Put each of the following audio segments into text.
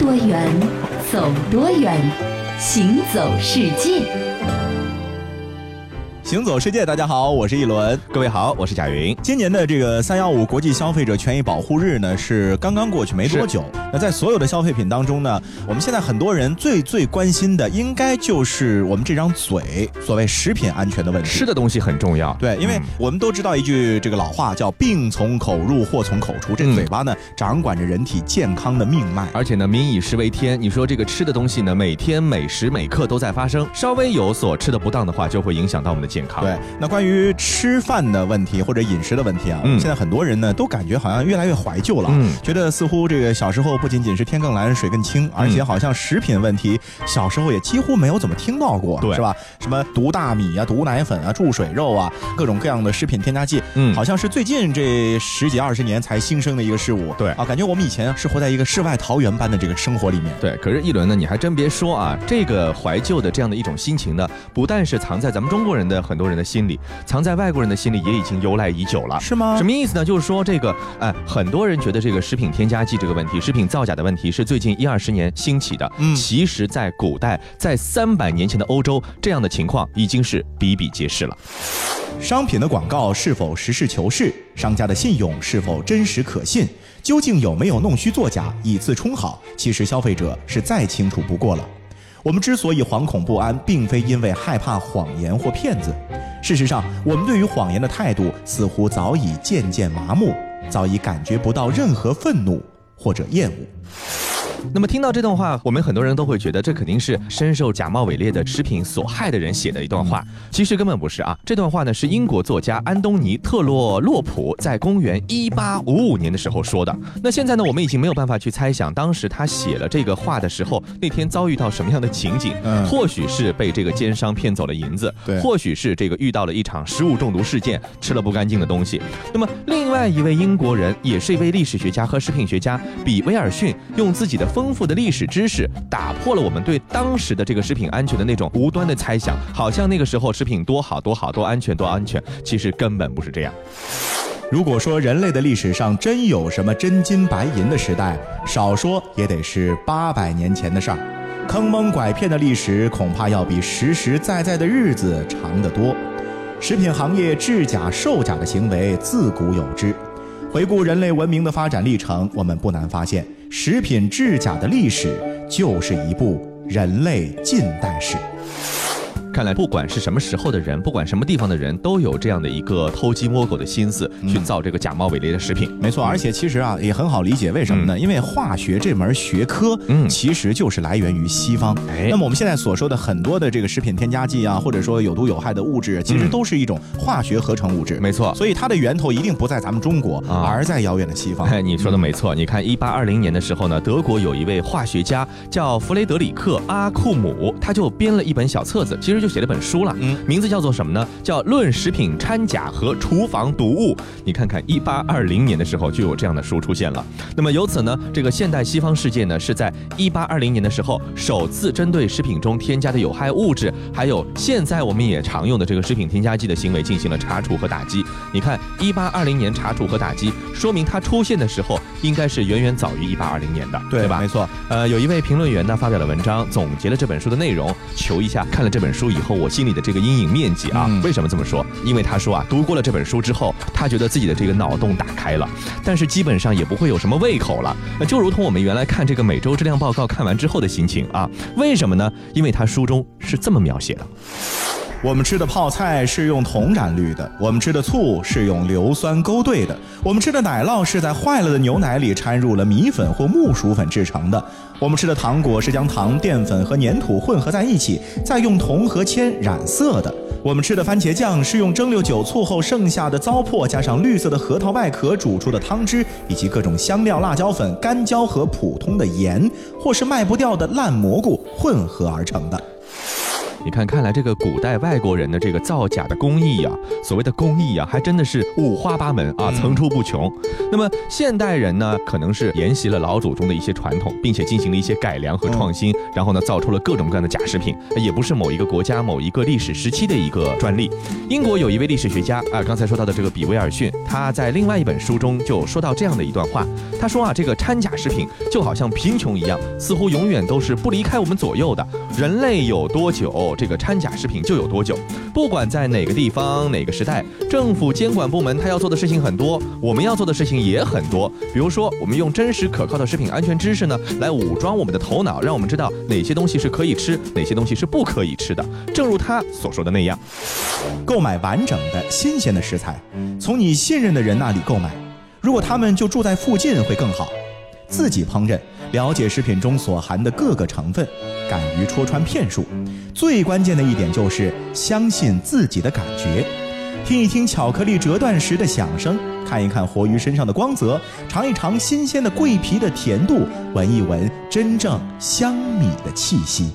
多远，走多远，行走世界。行走世界，大家好，我是一轮。各位好，我是贾云。今年的这个三幺五国际消费者权益保护日呢，是刚刚过去没多久。那在所有的消费品当中呢，我们现在很多人最最关心的，应该就是我们这张嘴，所谓食品安全的问题。吃的东西很重要，对，因为我们都知道一句这个老话，叫“病从口入，祸从口出”。这嘴巴呢，掌管着人体健康的命脉。而且呢，民以食为天。你说这个吃的东西呢，每天每时每刻都在发生，稍微有所吃的不当的话，就会影响到我们的健。对，那关于吃饭的问题或者饮食的问题啊，现在很多人呢都感觉好像越来越怀旧了，觉得似乎这个小时候不仅仅是天更蓝水更清，而且好像食品问题小时候也几乎没有怎么听到过，是吧？什么毒大米啊、毒奶粉啊、注水肉啊，各种各样的食品添加剂，嗯，好像是最近这十几二十年才新生的一个事物。对啊，感觉我们以前是活在一个世外桃源般的这个生活里面。对，可是一轮呢，你还真别说啊，这个怀旧的这样的一种心情呢，不但是藏在咱们中国人的。很多人的心里，藏在外国人的心里也已经由来已久了，是吗？什么意思呢？就是说这个，哎，很多人觉得这个食品添加剂这个问题，食品造假的问题是最近一二十年兴起的。嗯，其实，在古代，在三百年前的欧洲，这样的情况已经是比比皆是了。商品的广告是否实事求是？商家的信用是否真实可信？究竟有没有弄虚作假以次充好？其实消费者是再清楚不过了。我们之所以惶恐不安，并非因为害怕谎言或骗子。事实上，我们对于谎言的态度似乎早已渐渐麻木，早已感觉不到任何愤怒或者厌恶。那么听到这段话，我们很多人都会觉得这肯定是深受假冒伪劣的食品所害的人写的一段话。其实根本不是啊，这段话呢是英国作家安东尼特洛洛普在公元一八五五年的时候说的。那现在呢，我们已经没有办法去猜想当时他写了这个话的时候，那天遭遇到什么样的情景。嗯，或许是被这个奸商骗走了银子，对，或许是这个遇到了一场食物中毒事件，吃了不干净的东西。那么另外一位英国人，也是一位历史学家和食品学家比威尔逊，用自己的丰富的历史知识打破了我们对当时的这个食品安全的那种无端的猜想，好像那个时候食品多好多好多安全多安全，其实根本不是这样。如果说人类的历史上真有什么真金白银的时代，少说也得是八百年前的事儿。坑蒙拐骗的历史恐怕要比实实在在的日子长得多。食品行业制假售假的行为自古有之。回顾人类文明的发展历程，我们不难发现，食品制假的历史就是一部人类近代史。看来，不管是什么时候的人，不管什么地方的人，都有这样的一个偷鸡摸狗的心思，去造这个假冒伪劣的食品。没错，而且其实啊，也很好理解，为什么呢？因为化学这门学科，嗯，其实就是来源于西方。哎，那么我们现在所说的很多的这个食品添加剂啊，或者说有毒有害的物质，其实都是一种化学合成物质。没错，所以它的源头一定不在咱们中国，而在遥远的西方。哎，你说的没错。你看，一八二零年的时候呢，德国有一位化学家叫弗雷德里克·阿库姆，他就编了一本小册子，其实就写了本书了。嗯，名字叫做什么呢？叫《论食品掺假和厨房毒物》。你看看，一八二零年的时候就有这样的书出现了。那么由此呢，这个现代西方世界呢，是在一八二零年的时候首次针对食品中添加的有害物质，还有现在我们也常用的这个食品添加剂的行为进行了查处和打击。你看，一八二零年查处和打击，说明它出现的时候应该是远远早于一八二零年的，对吧？没错。呃，有一位评论员呢发表了文章，总结了这本书的内容，求一下看了这本书以后，我心里的这。这个阴影面积啊，为什么这么说？因为他说啊，读过了这本书之后，他觉得自己的这个脑洞打开了，但是基本上也不会有什么胃口了。那就如同我们原来看这个每周质量报告看完之后的心情啊，为什么呢？因为他书中是这么描写的。我们吃的泡菜是用铜染绿的，我们吃的醋是用硫酸勾兑的，我们吃的奶酪是在坏了的牛奶里掺入了米粉或木薯粉制成的，我们吃的糖果是将糖、淀粉和粘土混合在一起，再用铜和铅染色的，我们吃的番茄酱是用蒸馏酒醋后剩下的糟粕加上绿色的核桃外壳煮出的汤汁，以及各种香料、辣椒粉、干椒和普通的盐，或是卖不掉的烂蘑菇混合而成的。你看，看来这个古代外国人的这个造假的工艺呀，所谓的工艺呀，还真的是五花八门啊，层出不穷。那么现代人呢，可能是沿袭了老祖宗的一些传统，并且进行了一些改良和创新，然后呢，造出了各种各样的假食品，也不是某一个国家某一个历史时期的一个专利。英国有一位历史学家啊，刚才说到的这个比威尔逊，他在另外一本书中就说到这样的一段话，他说啊，这个掺假食品就好像贫穷一样，似乎永远都是不离开我们左右的。人类有多久，这个掺假食品就有多久。不管在哪个地方、哪个时代，政府监管部门他要做的事情很多，我们要做的事情也很多。比如说，我们用真实可靠的食品安全知识呢，来武装我们的头脑，让我们知道哪些东西是可以吃，哪些东西是不可以吃的。正如他所说的那样，购买完整的新鲜的食材，从你信任的人那里购买。如果他们就住在附近，会更好。自己烹饪，了解食品中所含的各个成分，敢于戳穿骗术。最关键的一点就是相信自己的感觉，听一听巧克力折断时的响声，看一看活鱼身上的光泽，尝一尝新鲜的桂皮的甜度，闻一闻真正香米的气息。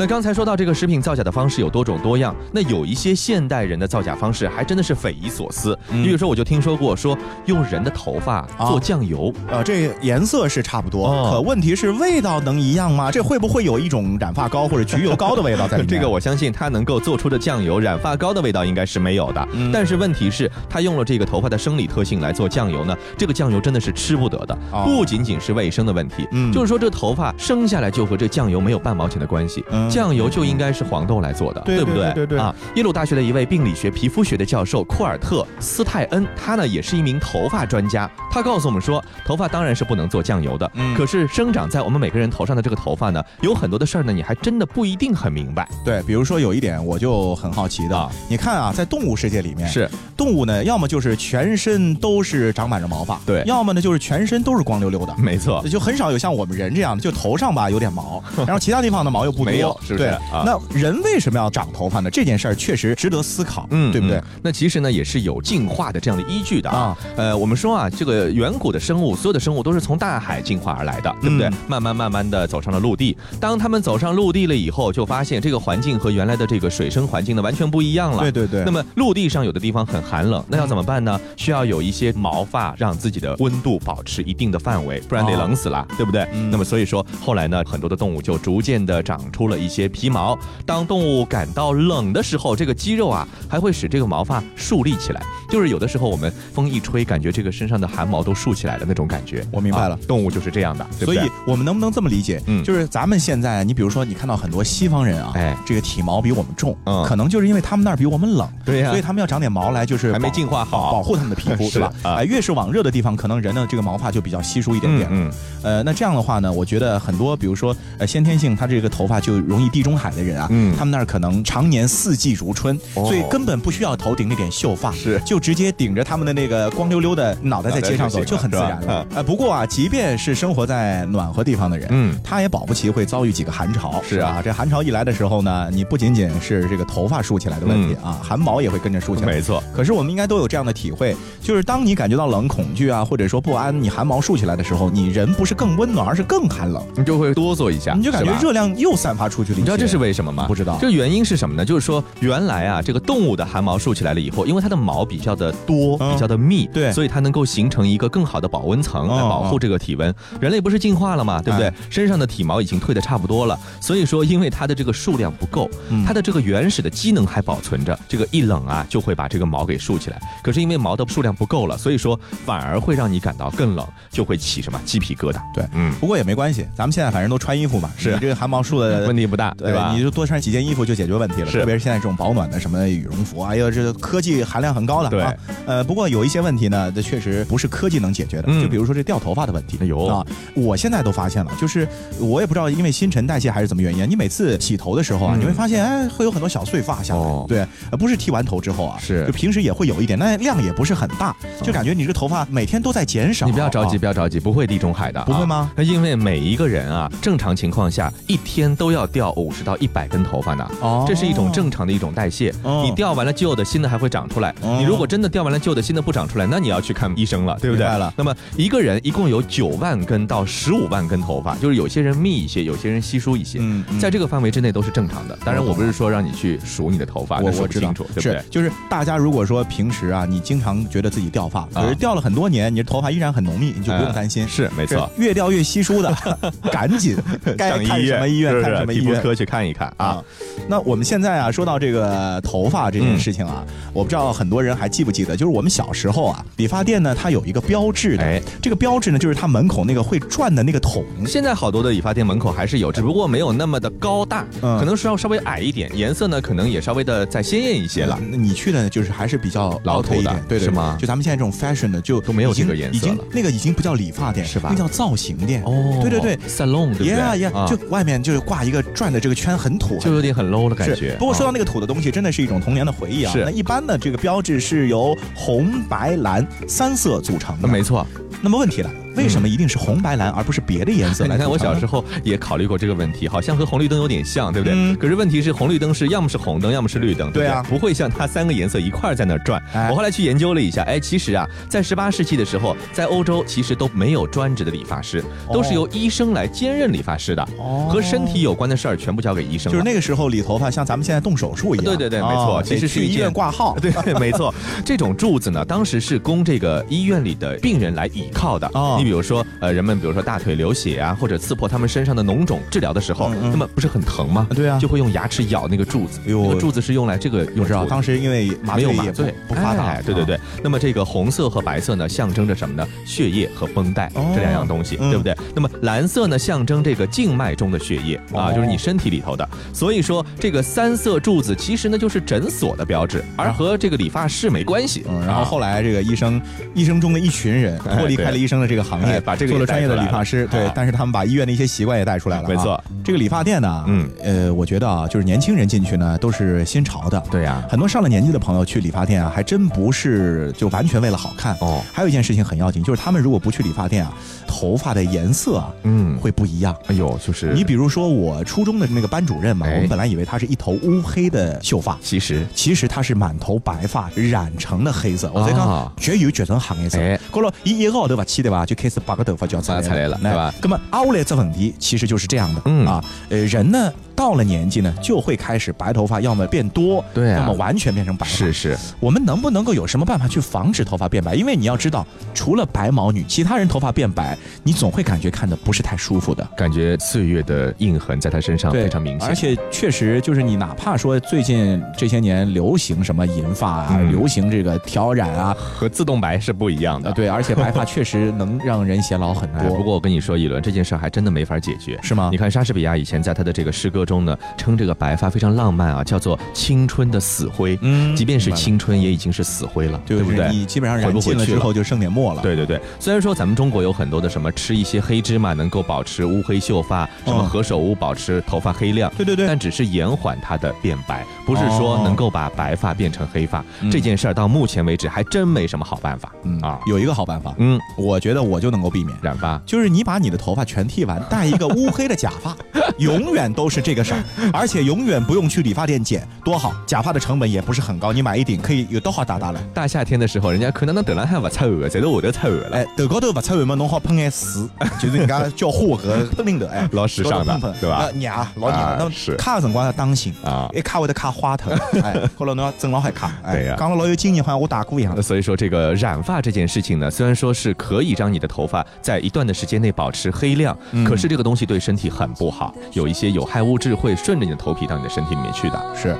那刚才说到这个食品造假的方式有多种多样，那有一些现代人的造假方式还真的是匪夷所思。比如说，我就听说过说用人的头发做酱油，呃，这颜色是差不多，可问题是味道能一样吗？这会不会有一种染发膏或者焗油膏的味道在里面？这个我相信它能够做出的酱油染发膏的味道应该是没有的。但是问题是，它用了这个头发的生理特性来做酱油呢，这个酱油真的是吃不得的。不仅仅是卫生的问题，就是说这头发生下来就和这酱油没有半毛钱的关系。酱油就应该是黄豆来做的，对不对？对对啊！耶鲁大学的一位病理学皮肤学的教授库尔特斯泰恩，他呢也是一名头发专家。他告诉我们说，头发当然是不能做酱油的，嗯，可是生长在我们每个人头上的这个头发呢，有很多的事儿呢，你还真的不一定很明白。对，比如说有一点我就很好奇的，你看啊，在动物世界里面，是动物呢，要么就是全身都是长满着毛发，对，要么呢就是全身都是光溜溜的，没错，就很少有像我们人这样的，就头上吧有点毛，然后其他地方的毛又不多，没有，是不是？那人为什么要长头发呢？这件事儿确实值得思考，嗯，对不对？那其实呢，也是有进化的这样的依据的啊。呃，我们说啊，这个远古的生物，所有的生物都是从大海进化而来的，对不对？慢慢慢慢的走上了陆地。当他们走上陆地了以后，就发现这个环境和原来的这个水生环境呢完全不一样了。对对对。那么陆地上有的地方很寒冷，那要怎么办呢？需要有一些毛发让自己的温度保持一定的范围，不然得冷死了，对不对？那么所以说后来呢，很多的动物就逐渐的长出了一些皮毛。当动物感到冷的时候，这个肌肉啊还会使这个毛发竖立起来，就是有的时候我们风一吹，感觉这个身上的汗毛都竖起来的那种感觉。我明白了，动物就是这样的，所以我们能不能这么理解？嗯，就是咱们现在，你比如说你看到很多西方人啊，哎，这个体毛比我们重，嗯，可能就是因为他们那儿比我们冷，对呀，所以他们要长点毛来，就是还没进化好，保护他们的皮肤，是。吧？哎，越是往热的地方，可能人的这个毛发就比较稀疏一点点。嗯，呃，那这样的话呢，我觉得很多，比如说呃先天性他这个头发就容易地中海的人啊，嗯，他们那儿可能常年四季如春，所以根本不需要头顶那点秀发，是。就直接顶着他们的那个光溜溜的脑袋在街上走，就很自然了。呃，不过啊，即便是生活在暖和地方的人，嗯，他也保不齐会遭遇几个寒潮。是啊，这寒潮一来的时候呢，你不仅仅是这个头发竖起来的问题啊，汗毛也会跟着竖起来。没错。可是我们应该都有这样的体会，就是当你感觉到冷、恐惧啊，或者说不安，你汗毛竖起来的时候，你人不是更温暖，而是更寒冷，你就会哆嗦一下，你就感觉热量又散发出去了。你知道这是为什么吗？不知道。这原因是什么呢？就是说，原来啊，这个动物的汗毛竖起来了以后，因为它的毛比较的多，比较的密，对，所以它能够形成一个更好的保温层来保护这个体温。人类不是进化了嘛？对不对？身上的体毛已经退的差不多了，所以说，因为它的这个数量不够，它的这个原始的机能还保存着，这个一冷啊，就会把这个毛给竖起来。可是因为毛的数量不够了，所以说反而会让你感到更冷，就会起什么鸡皮疙瘩。对，嗯，不过也没关系，咱们现在反正都穿衣服嘛，是你这个汗毛竖的 问题不大，对吧？你就多穿几件衣服就解决问题了。特别是现在这种保暖的什么羽绒服，啊，又，这科技含量很高的。对，呃，不过有一些问题呢，这确实不是科技能解决的。就比如说这掉头发的问题。有啊，我现在都发现了，就是我也不知道因为新陈代谢还是怎么原因，你每次洗头的时候啊，你会发现哎，会有很多小碎发下来。对，不是剃完头之后啊，是就平时也会有一点，那量也不是很大，就感觉你这个头发每天都在减少。你不要着急，不要着急，不会地中海的，不会吗？因为每一个人啊，正常情况下一天都要掉。掉五十到一百根头发呢。哦这是一种正常的一种代谢。哦你掉完了旧的，新的还会长出来。哦你如果真的掉完了旧的，新的不长出来，那你要去看医生了，对不对？了那么一个人一共有九万根到十五万根头发，就是有些人密一些，有些人稀疏一些，嗯嗯在这个范围之内都是正常的。当然，我不是说让你去数你的头发，我我知道是对？就是大家如果说平时啊，你经常觉得自己掉发，可是掉了很多年，你的头发依然很浓密，你就不用担心。哎是没错。越掉越稀疏的，赶紧 该上看什么医院看什么医院科去看一看啊啊。。那我们现在啊，说到这个头发这件事情啊，我不知道很多人还记不记得，就是我们小时候啊，理发店呢它有一个标志的，哎。这个标志呢就是它门口那个会转的那个桶。现在好多的理发店门口还是有，只不过没有那么的高大，嗯。可能是要稍微矮一点，颜色呢可能也稍微的再鲜艳一些了。那你去的就是还是比较老土一点，对对是吗？就咱们现在这种 fashion 的就都没有这个颜色已经了那个已经不叫理发店，是吧？那叫造型店。哦对对对，salon 对不对？耶耶啊，就外面就是挂一个转的这个圈，很土，就有点很 low 的感觉。不过说到啊。那个土的东西，真的是一种童年的回忆啊。是。那一般的这个标志是由红、白、蓝三色组成的。没错，那么问题来了，为什么一定是红、白、蓝，而不是别的颜色 来你看我小时候也考虑过这个问题，好像和红绿灯有点像，对不对？嗯可是问题是红绿灯是要么是红灯，要么是绿灯，对不对啊不会像它三个颜色一块儿在那儿转。哎我后来去研究了一下，哎，其实啊，在十八世纪的时候，在欧洲其实都没有专职的理发师，都是由医生来兼任理发师的，哦和身体有关的事儿全部交给医生。就是那个时候理头发像咱们现在动手术一样。对对对，没错，哦其实是一件院挂号。对，没错，这种柱子呢，当时是供这个医院里的病人来倚靠的。哦你比如说，呃，人们比如说大腿流血啊，或者刺破他们身上的脓肿，治疗的时候，那么不是很疼吗？对啊就会用牙齿咬那个柱子。那个柱子是用来这个用知道，当时因为麻没醉麻醉不发达哎，对对对。那么这个红色和白色呢，象征着什么呢？血液和绷带哦这两样东西，嗯对不对？那么蓝色呢，象征这个静脉中的血液啊，哦就是你身体里头的。所以说，这个三色柱子其实呢就是诊所的标志，而和这个理发室没关系。嗯，然后啊后来这个医生，医生中的一群人哎脱离开了医生的这个行业，哎把这个也做了专业的理发师，对啊，但是他们把医院的一些习惯也带出来了啊。没错这个理发店呢，嗯呃，我觉得啊，就是年轻人进去呢都是新潮的，对呀很多上了年纪的朋友去理发店啊，还真不是就完全为了好看哦还有一件事情很要紧，就是他们如果不去理发店啊，头发的颜色啊，嗯会不一样。哎呦，就是你比如说我初中的那个班主任嘛，哎我们本来以为他是一头乌黑的秀发，其实其实他是满头白发染成的黑色。我在啊讲，全有卷成行颜色哎。过了一一个号头不去对吧，就开始拔个头发就要出来啊出来了对吧？那么凹来这问题其实就是这样的，嗯。啊，呃，人呢到了年纪呢，就会开始白头发，要么变多，对啊要么完全变成白发。是是，我们能不能够有什么办法去防止头发变白？因为你要知道，除了白毛女，其他人头发变白，你总会感觉看的不是太舒服的。感觉岁月的印痕在他身上非常明显，而且确实就是你哪怕说最近这些年流行什么银发啊，嗯流行这个挑染啊，和自动白是不一样的啊。对，而且白发确实能让人显老很哎，多。不过我跟你说，一轮这件事还真的没法解决，是吗你看莎士比亚以前在他的这个诗歌中呢，称这个白发非常浪漫啊，叫做青春的死灰。嗯即便是青春，也已经是死灰了，对不对？你基本上染回不回去了尽了之后就剩点墨了。对对对，虽然说咱们中国有很多的什么吃一些黑芝麻能够保持乌黑秀发，什么嗯何首乌保持头发黑亮，对对对但只是延缓它的变白，不是说哦能够把白发变成黑发。嗯这件事儿到目前为止还真没什么好办法。嗯啊，有一个好办法，嗯，我觉得我就能够避免。染发。就是你把你的头发全剃完，戴一个乌黑的假发，永远都是这个色儿，而且永远不用去理发店剪，多好！假发的成本也不是很高，你买一顶可以有多好打打了。大夏天的时候，人家可能那等了还不出鹅，谁都我都出鹅了。哎，头高头不出汗嘛，侬好喷眼水，就是人家叫火和喷淋头，哎，老时尚的对吧那娘老娘啊，那是卡的辰光要当心啊一卡会得卡花头，哎，后来侬要整老还卡，哎对呀，讲了老有经验，好像我大哥一样那。所以说，这个染发这件事情呢，虽然说是可以让你的头发在一段的时间内保持黑亮，嗯可是这个东西对身体很不好，有一些有害物智慧顺着你的头皮到你的身体里面去的。是，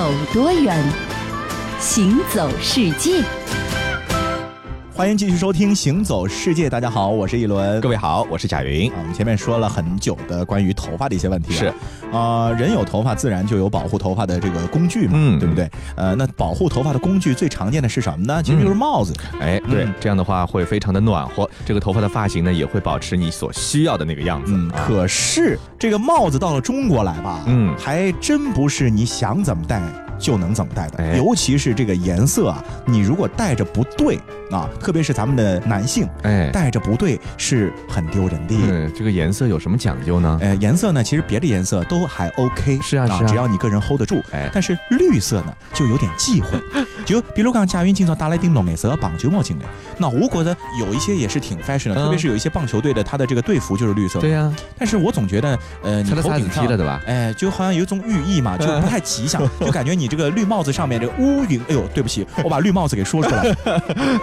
走多远，行走世界。欢迎继续收听《行走世界》，大家好，我是一轮。各位好，我是贾云啊，。我们前面说了很久的关于头发的一些问题、啊，是啊、人有头发，自然就有保护头发的这个工具嘛，嗯对不对？呃，那保护头发的工具最常见的是什么呢？其实就是帽子。哎，对嗯，这样的话会非常的暖和，这个头发的发型呢也会保持你所需要的那个样子。可是这个帽子到了中国来吧，嗯还真不是你想怎么戴就能怎么戴的，哎尤其是这个颜色啊，你如果戴着不对啊，特别是咱们的男性哎，戴着不对是很丢人的。嗯，这个颜色有什么讲究呢？呃，颜色呢，其实别的颜色都还 OK，是啊是啊只要你个人 hold 得住。哎但是绿色呢，就有点忌讳。就比如讲，贾云今朝打了一顶龙颜色棒球帽进来，那我觉得有一些也是挺 fashion 的，嗯特别是有一些棒球队的，他的这个队服就是绿色。对呀，但是我总觉得，呃，你头顶上踢了对吧？哎，就好像有一种寓意嘛，就不太吉祥，就感觉你这个绿帽子上面这个乌云，哎呦，对不起，我把绿帽子给说出来了。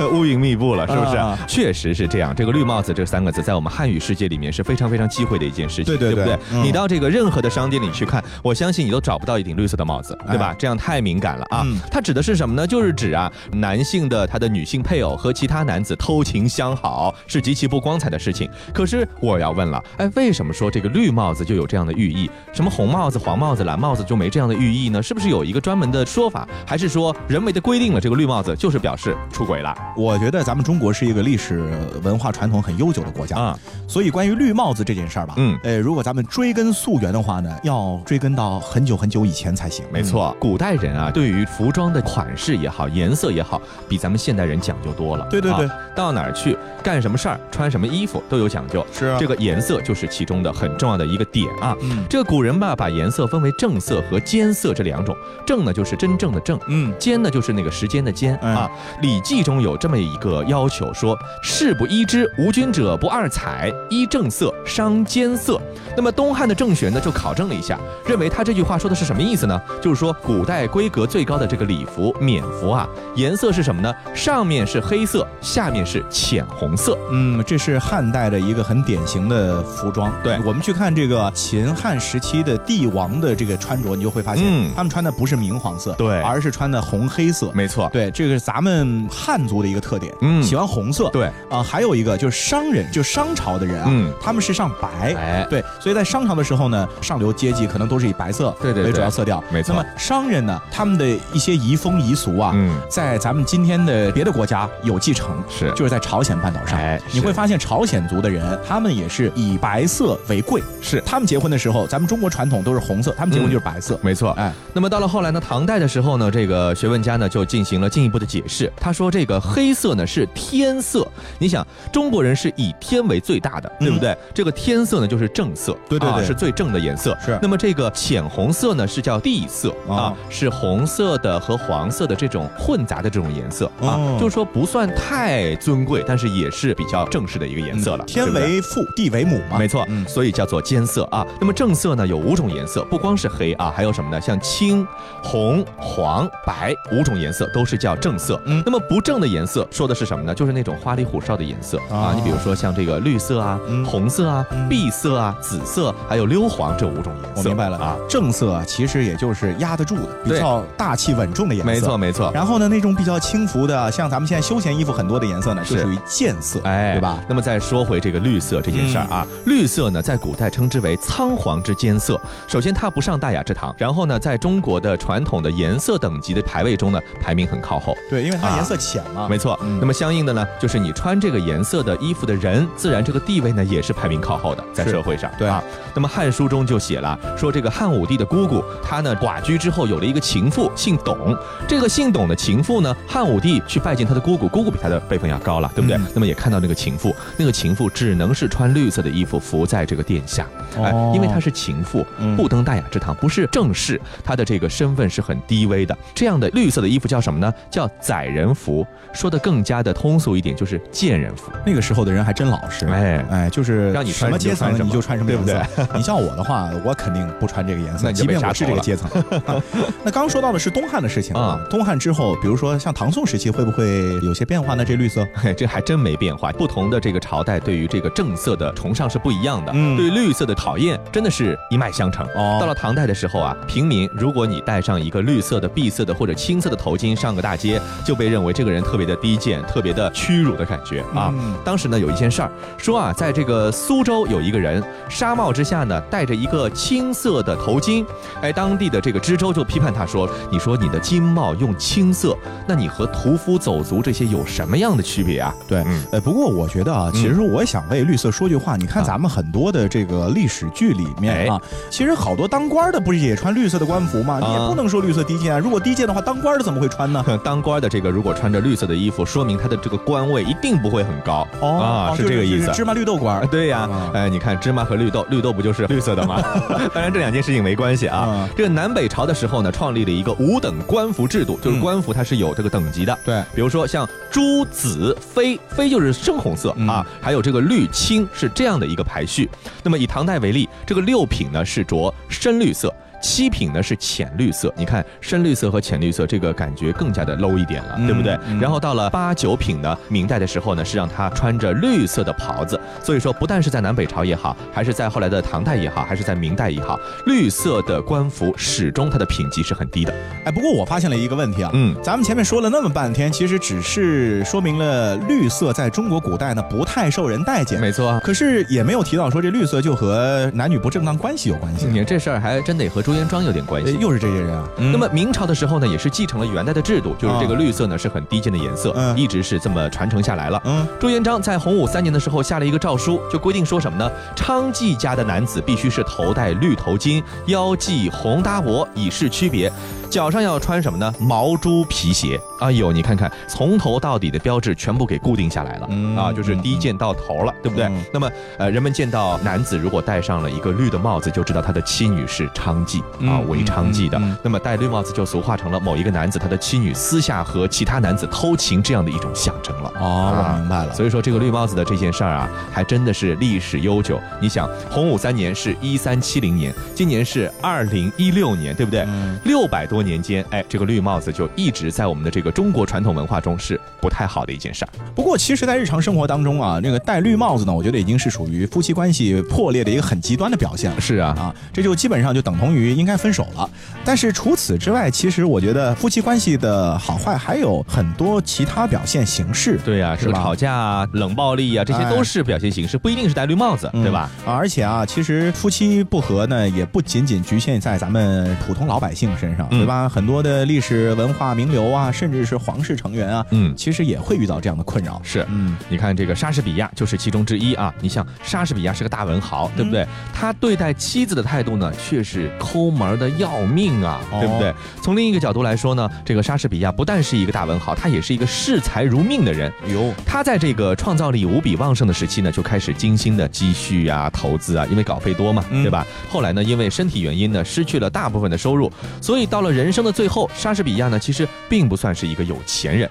乌云密布了，是不是？啊确实是这样。这个绿帽子这三个字，在我们汉语世界里面是非常非常忌讳的一件事情，对对对不对？嗯你到这个任何的商店里去看，我相信你都找不到一顶绿色的帽子，对吧？哎这样太敏感了啊！嗯它指的是什么呢？就是指啊，男性的他的女性配偶和其他男子偷情相好是极其不光彩的事情。可是我要问了，哎，为什么说这个绿帽子就有这样的寓意？什么红帽子、黄帽子、蓝帽子就没这样的寓意呢？是不是有一个专门的说法，还是说人为的规定了这个绿帽子就是表示出轨了我觉得咱们中国是一个历史文化传统很悠久的国家，啊？所以关于绿帽子这件事儿吧，嗯呃，如果咱们追根溯源的话呢，要追根到很久很久以前才行。没错，古代人啊，对于服装的款式也好，颜色也好，比咱们现代人讲究多了。对对对啊到哪儿去干什么事儿，穿什么衣服都有讲究。是啊这个颜色就是其中的很重要的一个点啊。嗯这个古人吧，把颜色分为正色和间色这两种。正呢，就是真正的正。嗯，间呢，就是那个时间的间、嗯啊，《礼记》中有这么一个要求，说“事不依之，无君者不二彩，依正色，伤间色”。那么东汉的郑玄呢，就考证了一下，认为他这句话说的是什么意思呢？就是说古代规格最高的这个礼服、冕服啊，颜色是什么呢？上面是黑色，下面是浅红色。嗯，这是汉代的一个很典型的服装。对我们去看这个秦汉时期的帝王的这个穿着，你就会发现，嗯他们穿的不是明黄色，对。而是穿的红黑色。没错，对，这个是咱们汉族的一个特点，嗯。喜欢红色。对，啊、还有一个就是商人，就商朝的人啊，嗯。他们是上白。哎，对，所以在商朝的时候呢，上流阶级可能都是以白色对为主要色调。没错。那么商人呢，他们的一些遗风遗俗啊，嗯，在咱们今天的别的国家有继承，是。就是在朝鲜半岛上，哎你会发现朝鲜族的人，他们也是以白色为贵，是。他们结婚的时候，咱们中国传统都是红色，他们结婚嗯。就是白色。没错。哎，那么到了后来呢，唐代的时候呢，这个学问家呢就进行了进一步的解释。他说这个黑色呢是天色，你想中国人是以天为最大的，对不对？这个天色呢就是正色，啊对对对是最正的颜色。是那么这个浅红色呢是叫地色哦啊，是红色的和黄色的这种混杂的这种颜色啊哦，就是说不算太尊贵，但是也是比较正式的一个颜色了。嗯天为父，地为母嘛。没错，嗯所以叫做间色啊。那么正色呢有五种颜色，不光是黑啊，还有什么呢？像青、红、黄、白五种颜色都是叫正色。嗯那么不正的颜色说的是什么呢？就是那种花里胡哨的颜色哦啊。你比如说像这个绿色啊、嗯红色啊、嗯碧色啊、紫色，还有溜黄这五种颜色。我明白了啊，正色啊其实也就是压得住的，比较大气稳重的颜色。没错。没错。然后呢，那种比较轻浮的，像咱们现在休闲衣服很多的颜色呢，就是属于渐色，哎，对吧？？那么再说回这个绿色这件事儿啊，绿色呢，在古代称之为仓皇之间色。首先，它不上大雅之堂，然后呢，在中国的传统的颜色等级的排位中呢，排名很靠后。对，因为它啊颜色浅嘛。没错，嗯那么相应的呢，就是你穿这个颜色的衣服的人，自然这个地位呢也是排名靠后的，在社会上。对啊，那么《汉书》中就写了，说这个汉武帝的姑姑，她呢寡居之后有了一个情妇，姓董。这个姓董的情妇呢，汉武帝去拜见他的姑姑，姑姑比他的辈分要高了，对不对？嗯那么也看到那个情妇，那个情妇只能是穿绿色的衣服伏在这个殿下，哎哦因为她是情妇，嗯不登大雅之堂，不是正室，她的这个身份分是很低微的。这样的绿色的衣服叫什么呢？叫载人服。说的更加的通俗一点，就是贱人服。那个时候的人还真老实，哎哎，就是让你穿什么阶层你就穿什么对不颜色。你像我的话，我肯定不穿这个颜色，即便我是杀头了这个阶层。啊那刚刚说到的是东汉的事情啊，东汉之后，比如说像唐宋时期，会不会有些变化呢？这绿色？嘿，这还真没变化。不同的这个朝代对于这个正色的崇尚是不一样的，嗯对绿色的讨厌真的是一脉相承。哦到了唐代的时候啊，平民如果你戴上一个绿色的、碧色的或者青色的头巾上个大街，就被认为这个人特别的低贱、特别的屈辱的感觉啊。嗯当时呢有一件事儿，说啊，在这个苏州有一个人纱帽之下呢戴着一个青色的头巾，哎，当地的这个知州就批判他说：“你说你的金帽用青色，那你和屠夫走卒这些有什么样的区别啊？”对，嗯呃，不过我觉得啊，其实我也想为绿色说句话。你看啊咱们很多的这个历史剧里面啊，其实好多当官的不是也穿绿色的官服吗？你也啊不能说绿色低贱啊。如果低贱的话，当官的怎么会穿呢？当官的这个如果穿着绿色的衣服，说明他的这个官位一定不会很高啊，是这个意思。芝麻绿豆官啊。对呀、啊哎，你看芝麻和绿豆，绿豆不就是绿色的吗？当然这两件事情没关系啊。啊这个南北朝的时候呢，创立了一个五等官服制度，就是嗯官服它是有这个等级的。对比如说像朱紫绯，绯就是深红色、嗯啊，还有这个绿青是这样的一个排序。那么以唐代为例，这个六品呢是着深绿色。七品呢是浅绿色，你看深绿色和浅绿色，这个感觉更加的 low 一点了，嗯对不对？嗯然后到了八九品呢，明代的时候呢，是让他穿着绿色的袍子。所以说，不但是在南北朝也好，还是在后来的唐代也好，还是在明代也好，绿色的官服始终它的品级是很低的。哎，不过我发现了一个问题啊，嗯咱们前面说了那么半天，其实只是说明了绿色在中国古代呢不太受人待见，没错啊。可是也没有提到说这绿色就和男女不正当关系有关系。你看这事儿还真得和朱元璋有点关系。呃又是这些人啊。嗯那么明朝的时候呢，也是继承了元代的制度，就是这个绿色呢是很低贱的颜色，嗯一直是这么传承下来了。嗯，朱元璋在洪武三年的时候下了一个诏书，就规定说什么呢？娼妓家的男子必须是头戴绿头巾，腰系红搭脖，以示区别。脚上要穿什么呢？毛猪皮鞋。哎呦，你看看，从头到底的标志全部给固定下来了、嗯啊，就是低贱到头了，对不对？嗯那么，呃，人们见到男子如果戴上了一个绿的帽子，就知道他的妻女是娼妓啊，嗯为娼妓的。那么戴绿帽子就俗化成了某一个男子他的妻女私下和其他男子偷情这样的一种象征了。哦，啊我明白了。所以说这个绿帽子的这件事儿啊，还真的是历史悠久。你想，洪武三年是一三七零年，今年是二零一六年，对不对？嗯六百多年间，哎，这个绿帽子就一直在我们的这个中国传统文化中是不太好的一件事儿。不过，其实，在日常生活当中啊，这个戴绿帽子呢，我觉得已经是属于夫妻关系破裂的一个很极端的表现了。是啊，啊，这就基本上就等同于应该分手了。但是除此之外，其实我觉得夫妻关系的好坏还有很多其他表现形式。对呀、是吧吵架啊、冷暴力啊，这些哎都是表现形式，不一定是戴绿帽子，对吧？啊，而且啊，其实夫妻不和呢，也不仅仅局限在咱们普通老百姓身上，嗯对吧？很多的历史文化名流啊，甚至是皇室成员啊，嗯其实也会遇到这样的困扰。是，嗯，你看这个莎士比亚就是其中之一啊。你像莎士比亚是个大文豪，对不对？他对待妻子的态度呢，却是抠门的要命啊，哦对不对？从另一个角度来说呢，这个莎士比亚不但是一个大文豪，他也是一个视财如命的人。哟他在这个创造力无比旺盛的时期呢，就开始精心的积蓄啊、投资啊，因为稿费多嘛，嗯对吧？后来呢，因为身体原因呢，失去了大部分的收入，所以到了人生的最后，莎士比亚呢，其实并不算是一个有钱人。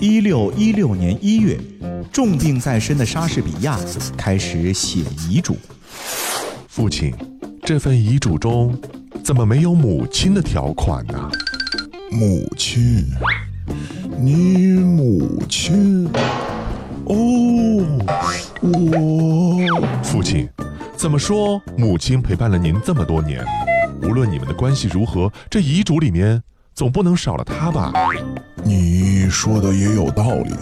一六一六年一月，重病在身的莎士比亚开始写遗嘱。父亲，这份遗嘱中怎么没有母亲的条款呢？母亲，你母亲？哦，我父亲，怎么说母亲陪伴了您这么多年？无论你们的关系如何，这遗嘱里面总不能少了他吧？你说的也有道理。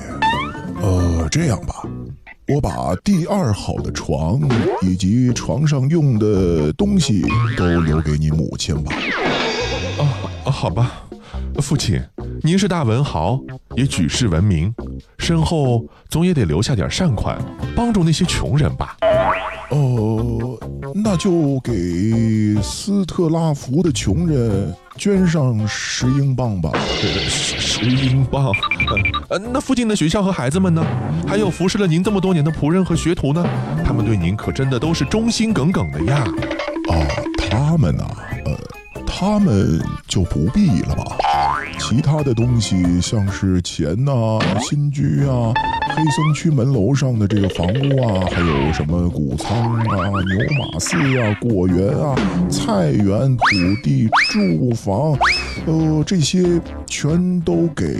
呃，这样吧，我把第二好的床以及床上用的东西都留给你母亲吧。啊，好吧，父亲，您是大文豪，也举世闻名，身后总也得留下点善款，帮助那些穷人吧？呃，那就给斯特拉福的穷人捐上十英镑吧。十十英镑。呃，那附近的学校和孩子们呢？还有服侍了您这么多年的仆人和学徒呢？他们对您可真的都是忠心耿耿的呀。啊，他们呐、呃，他们就不必了吧。其他的东西，像是钱呐、新居啊、黑森区门楼上的这个房屋啊，还有什么谷仓啊、牛马寺啊、果园啊、菜园、土地、住房，呃，这些全都给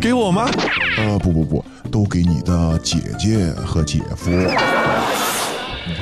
给我吗？呃，不不不，都给你的姐姐和姐夫。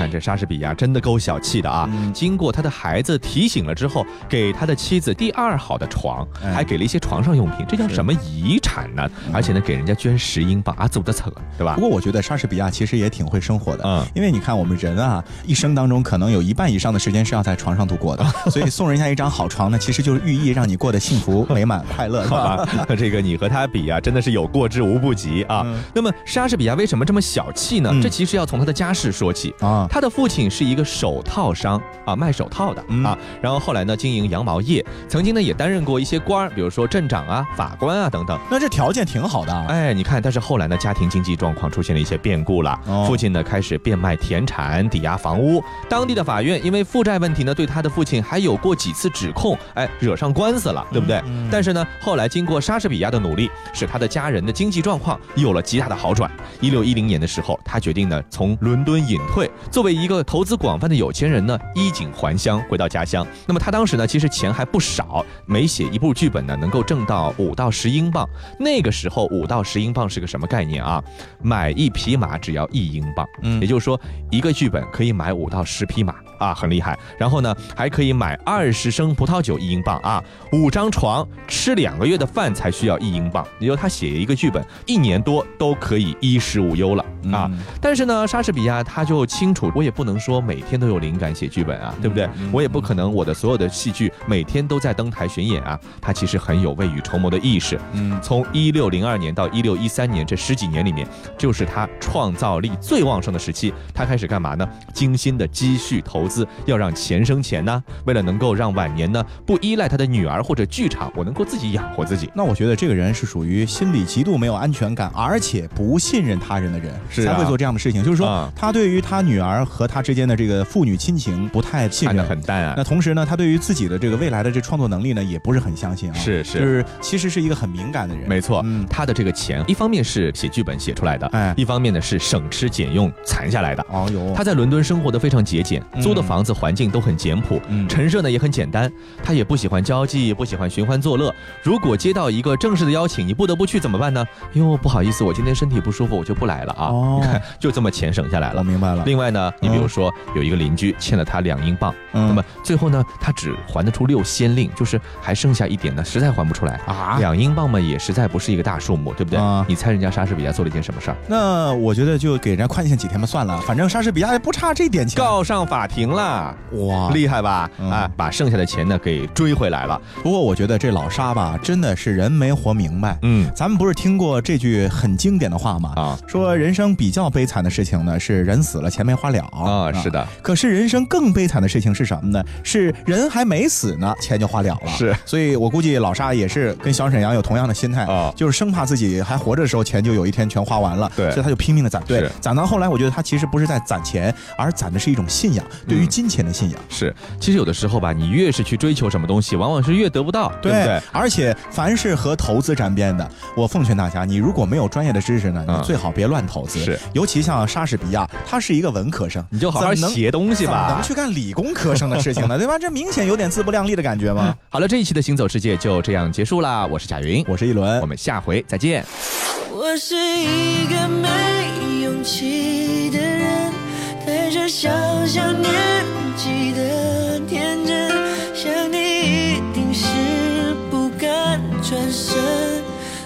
你看这莎士比亚真的够小气的啊！经过他的孩子提醒了之后，给他的妻子第二好的床，哎还给了一些床上用品，这叫什么遗产呢？而且呢，给人家捐十英镑啊，走的扯，对吧不？过我觉得莎士比亚其实也挺会生活的，嗯因为你看我们人啊，一生当中可能有一半以上的时间是要在床上度过的，所以送人家一张好床呢，其实就是寓意让你过得幸福、美满、快乐，是好吧？吧，这个你和他比啊，真的是有过之无不及啊。那么莎士比亚为什么这么小气呢？嗯这其实要从他的家世说起啊他的父亲是一个手套商啊，卖手套的、嗯啊。然后后来呢，经营羊毛业，曾经呢也担任过一些官儿，比如说镇长啊、法官啊等等。那这条件挺好的啊。哎，你看，但是后来呢，家庭经济状况出现了一些变故了。哦父亲呢开始变卖田产，抵押房屋。当地的法院因为负债问题呢，对他的父亲还有过几次指控，哎，惹上官司了，对不对？嗯但是呢，后来经过莎士比亚的努力，使他的家人的经济状况有了极大的好转。一六一零年的时候，他决定呢从伦敦隐退，作为一个投资广泛的有钱人呢，衣锦还乡，回到家乡。那么他当时呢，其实钱还不少，每写一部剧本呢，能够挣到五到十英镑。那个时候五到十英镑是个什么概念啊？买一匹马只要一英镑，嗯也就是说一个剧本可以买五到十匹马啊，很厉害。然后呢，还可以买二十升葡萄酒一英镑啊，五张床，吃两个月的饭才需要一英镑。也就他写一个剧本，一年多都可以衣食无忧了啊。嗯但是呢，莎士比亚他就清楚，我也不能说每天都有灵感写剧本啊，对不对？我也不可能我的所有的戏剧每天都在登台巡演啊。他其实很有未雨绸缪的意识。嗯从一六零二年到一六一三年这十几年里面，就是他创造力最旺盛的时期。他开始干嘛呢？精心的积蓄投资，要让钱生钱呢。为了能够让晚年呢不依赖他的女儿或者剧场，我能够自己养活自己。那我觉得这个人是属于心理极度没有安全感，而且不信任他人的人，是啊才会做这样的事情。就是说啊，他对于他女儿和他之间的这个父女亲情不太信看得任。很淡啊那。同时呢，他对于自己的这个未来的这创作能力呢，也不是很相信啊。是是就是其实是一个很敏感的人。没错，嗯他的这个钱，一方面是写剧本写出来的，哎一方面呢是省吃俭用攒下来的。哦哟，他在伦敦生活的非常节俭，嗯租的房子环境都很简朴，嗯陈设呢也很简单。他也不喜欢交际，不喜欢寻欢作乐。如果接到一个正式的邀请，你不得不去怎么办呢？哟，不好意思，我今天身体不舒服，我就不来了啊。哦你看，就这么钱省下来了。我明白了。另外呢，你比如说有一个邻居欠了他两英镑，嗯那么最后呢，他只还得出六先令，就是还剩下一点呢，实在还不出来啊两英镑嘛，也实在不是一个大数目，对不对？啊你猜人家莎士比亚做了一件什么事儿？那我觉得就给人家宽限几天吧，算了，反正莎士比亚也不差这点钱。告上法庭啦！哇，厉害吧？嗯啊，把剩下的钱呢给追回来了。不过我觉得这老沙吧，真的是人没活明白。嗯咱们不是听过这句很经典的话吗？啊说人生比较悲惨的事情呢，是人死了钱没花了啊，是。的，可是人生更悲惨的事情是什么呢？是人还没死呢，钱就花了了。是，所以我估计老沙也是跟小沈阳有同样的心态啊就是生怕自己还活着的时候钱就有一天全花完了，对所以他就拼命的攒。对，攒到后来，我觉得他其实不是在攒钱，而攒的是一种信仰，对于嗯金钱的信仰。是。其实有的时候吧，你越是去追求什么东西，往往是越得不到，对不对？而且凡是和投资沾边的，我奉劝大家，你如果没有专业的知识呢，嗯你最好别乱投资。是，尤其像莎士比亚，他是一个文科生，你就好好写东西吧能。去干理工科生的事情呢？对吧？这明显有点自不量力的感觉嘛？好了，这一期的行走世界就这样结束啦。我是贾云，我是一轮我，们下回再见。我是一个没勇气的着小小年纪的天真，想你一定是不敢转身，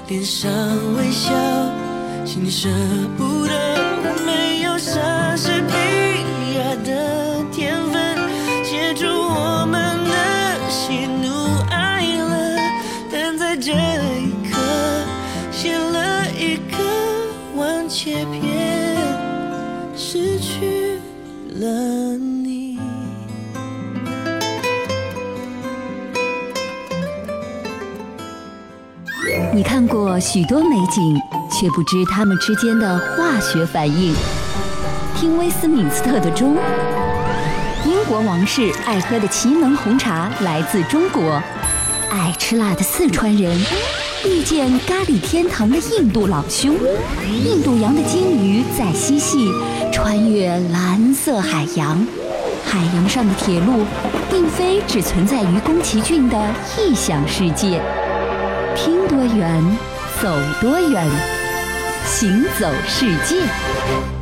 脸上微笑，心舍不得，没有莎士比亚的。过许多美景，却不知它们之间的化学反应。听威斯敏斯特的钟，英国王室爱喝的奇能红茶来自中国，爱吃辣的四川人遇见咖喱天堂的印度老兄，印度洋的鲸鱼在嬉戏，穿越蓝色海洋。海洋上的铁路，并非只存在于宫崎骏的异想世界。听多远，走多远，行走世界。